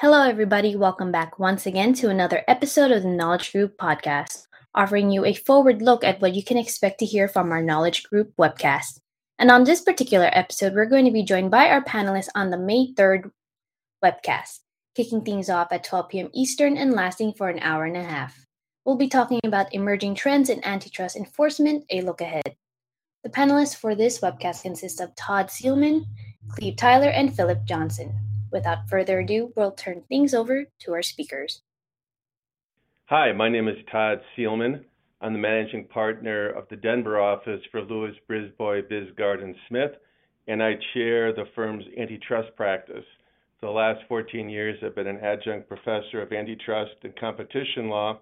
Hello, everybody. Welcome back once again to another episode of the Knowledge Group podcast, offering you a forward look at what you can expect to hear from our Knowledge Group webcast. And on this particular episode, we're going to be joined by our panelists on the May 3rd webcast, kicking things off at 12 p.m. Eastern and lasting for an hour and a half. We'll be talking about emerging trends in antitrust enforcement, a look ahead. The panelists for this webcast consist of Todd Seelman, Cleve Tyler, and Philip Johnson. Without further ado, we'll turn things over to our speakers. Hi, my name is Todd Seelman. I'm the managing partner of the Denver office for Lewis Brisbois Bisgaard and Smith, and I chair the firm's antitrust practice. For the last 14 years, I've been an adjunct professor of antitrust and competition law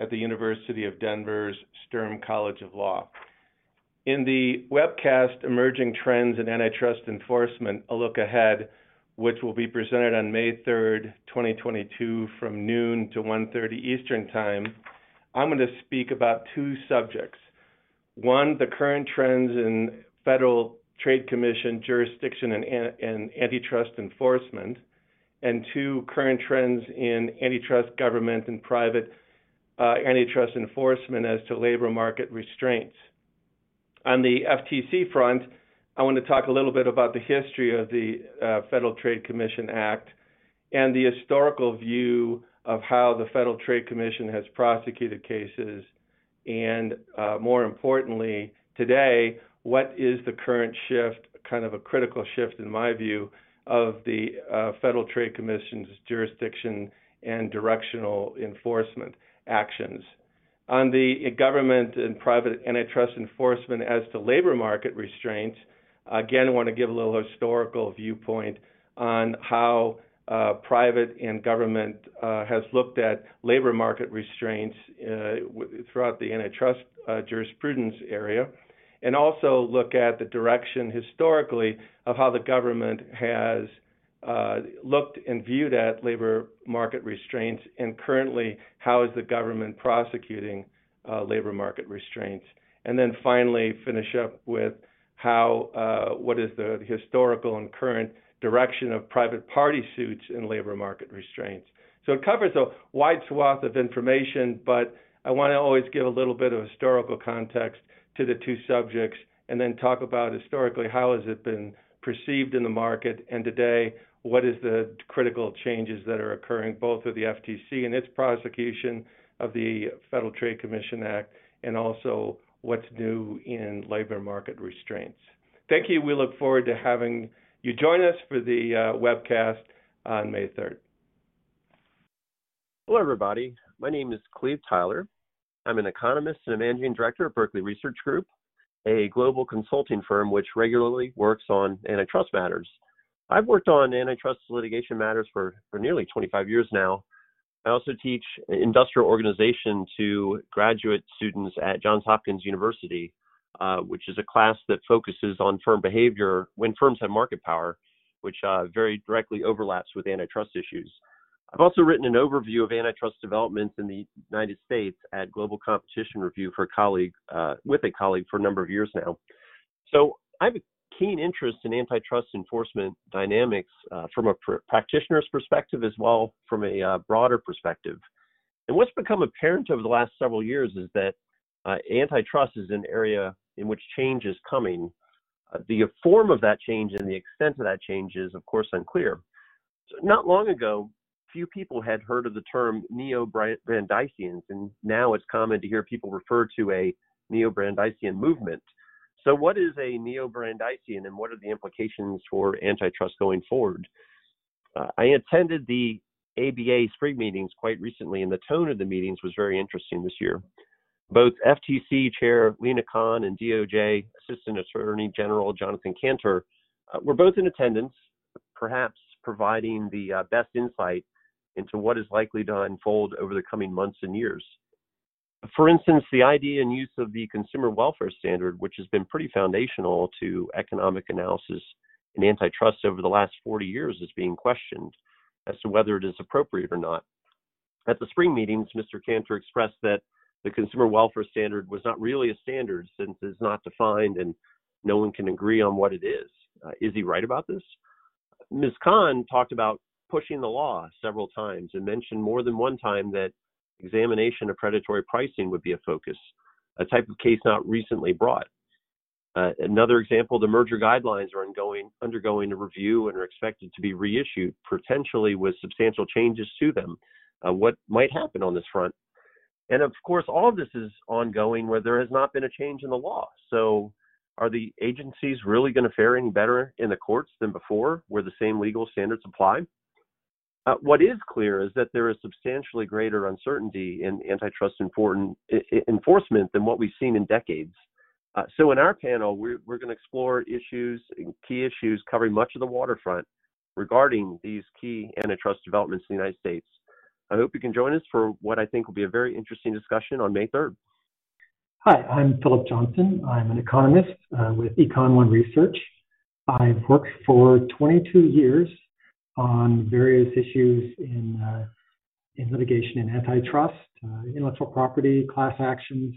at the University of Denver's Sturm College of Law. In the webcast Emerging Trends in Antitrust Enforcement, a look ahead, which will be presented on May 3rd, 2022 from noon to 1:30 Eastern Time. I'm going to speak about two subjects. One, the current trends in Federal Trade Commission jurisdiction and, and antitrust enforcement, and two, current trends in antitrust government and private uh, antitrust enforcement as to labor market restraints. On the FTC front, I want to talk a little bit about the history of the uh, Federal Trade Commission Act and the historical view of how the Federal Trade Commission has prosecuted cases, and uh, more importantly, today, what is the current shift, kind of a critical shift in my view, of the uh, Federal Trade Commission's jurisdiction and directional enforcement actions. On the government and private antitrust enforcement as to labor market restraints, Again, I want to give a little historical viewpoint on how uh, private and government uh, has looked at labor market restraints uh, throughout the antitrust jurisprudence area, and also look at the direction historically of how the government has looked and viewed at labor market restraints, and currently, how is the government prosecuting labor market restraints. And then finally, finish up with how uh, what is the historical and current direction of private party suits in labor market restraints. So it covers a wide swath of information, but I want to always give a little bit of historical context to the two subjects and then talk about historically how has it been perceived in the market and today what is the critical changes that are occurring both with the FTC and its prosecution of the Federal Trade Commission Act and also what's new in labor market restraints. Thank you. We look forward to having you join us for the uh, webcast on May 3rd. Hello, everybody. My name is Cleve Tyler. I'm an economist and a managing director at Berkeley Research Group, a global consulting firm which regularly works on antitrust matters. I've worked on antitrust litigation matters for, for nearly 25 years now, I also teach industrial organization to graduate students at Johns Hopkins University, uh, which is a class that focuses on firm behavior when firms have market power, which uh, very directly overlaps with antitrust issues. I've also written an overview of antitrust developments in the United States at Global Competition Review for a colleague, uh, with a colleague for a number of years now. So I have a keen interest in antitrust enforcement dynamics uh, from a pr- practitioner's perspective as well from a uh, broader perspective. And what's become apparent over the last several years is that uh, antitrust is an area in which change is coming. Uh, the form of that change and the extent of that change is, of course, unclear. So not long ago, few people had heard of the term neo-Brandeisians, and now it's common to hear people refer to a neo-Brandeisian movement. So, what is a neo Brandeisian and what are the implications for antitrust going forward? Uh, I attended the ABA spring meetings quite recently, and the tone of the meetings was very interesting this year. Both FTC Chair Lina Khan and DOJ Assistant Attorney General Jonathan Kanter uh, were both in attendance, perhaps providing the uh, best insight into what is likely to unfold over the coming months and years for instance, the idea and use of the consumer welfare standard, which has been pretty foundational to economic analysis and antitrust over the last 40 years, is being questioned as to whether it is appropriate or not. At the spring meetings, Mr. Kanter expressed that the consumer welfare standard was not really a standard since it's not defined and no one can agree on what it is. Uh, is he right about this? Ms. Khan talked about pushing the law several times and mentioned more than one time that examination of predatory pricing would be a focus, a type of case not recently brought. Uh, another example, the merger guidelines are ongoing, undergoing a review and are expected to be reissued, potentially with substantial changes to them. Uh, what might happen on this front? And of course, all of this is ongoing where there has not been a change in the law. So, are the agencies really going to fare any better in the courts than before, where the same legal standards apply? Uh, what is clear is that there is substantially greater uncertainty in antitrust enforcement than what we've seen in decades. Uh, so, in our panel, we're, we're going to explore issues, and key issues covering much of the waterfront regarding these key antitrust developments in the United States. I hope you can join us for what I think will be a very interesting discussion on May 3rd. Hi, I'm Philip Johnson. I'm an economist uh, with Econ One Research. I've worked for 22 years on various issues in, uh, in litigation in antitrust, uh, intellectual property, class actions.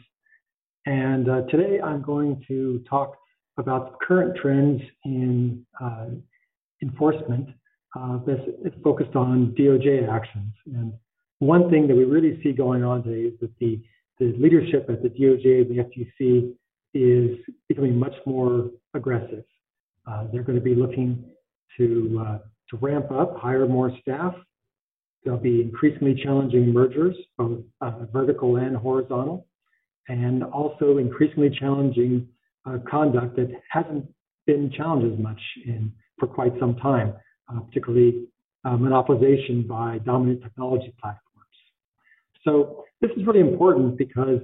And uh, today I'm going to talk about current trends in uh, enforcement uh, that's focused on DOJ actions. And one thing that we really see going on today is that the, the leadership at the DOJ and the FTC is becoming much more aggressive. Uh, they're going to be looking to, to ramp up, hire more staff. There'll be increasingly challenging mergers, both uh, vertical and horizontal, and also increasingly challenging uh, conduct that hasn't been challenged as much in for quite some time uh, particularly monopolization by dominant technology platforms. So this is really important because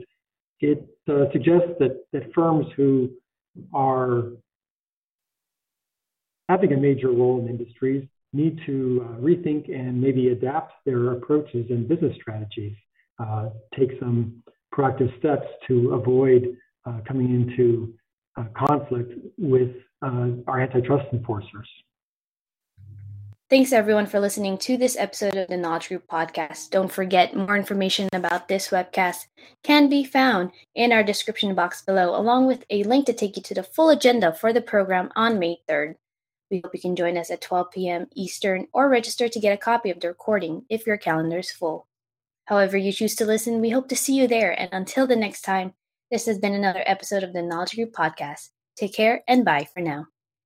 it suggests that, that firms who are having a major role in industries need to uh, rethink and maybe adapt their approaches and business strategies, uh, take some proactive steps to avoid uh, coming into conflict with our antitrust enforcers. Thanks everyone for listening to this episode of the Knowledge Group podcast. Don't forget more information about this webcast can be found in our description box below, along with a link to take you to the full agenda for the program on May 3rd. We hope you can join us at 12 p.m. Eastern or register to get a copy of the recording if your calendar is full. However, you choose to listen, we hope to see you there. And until the next time, this has been another episode of the Knowledge Group podcast. Take care and bye for now.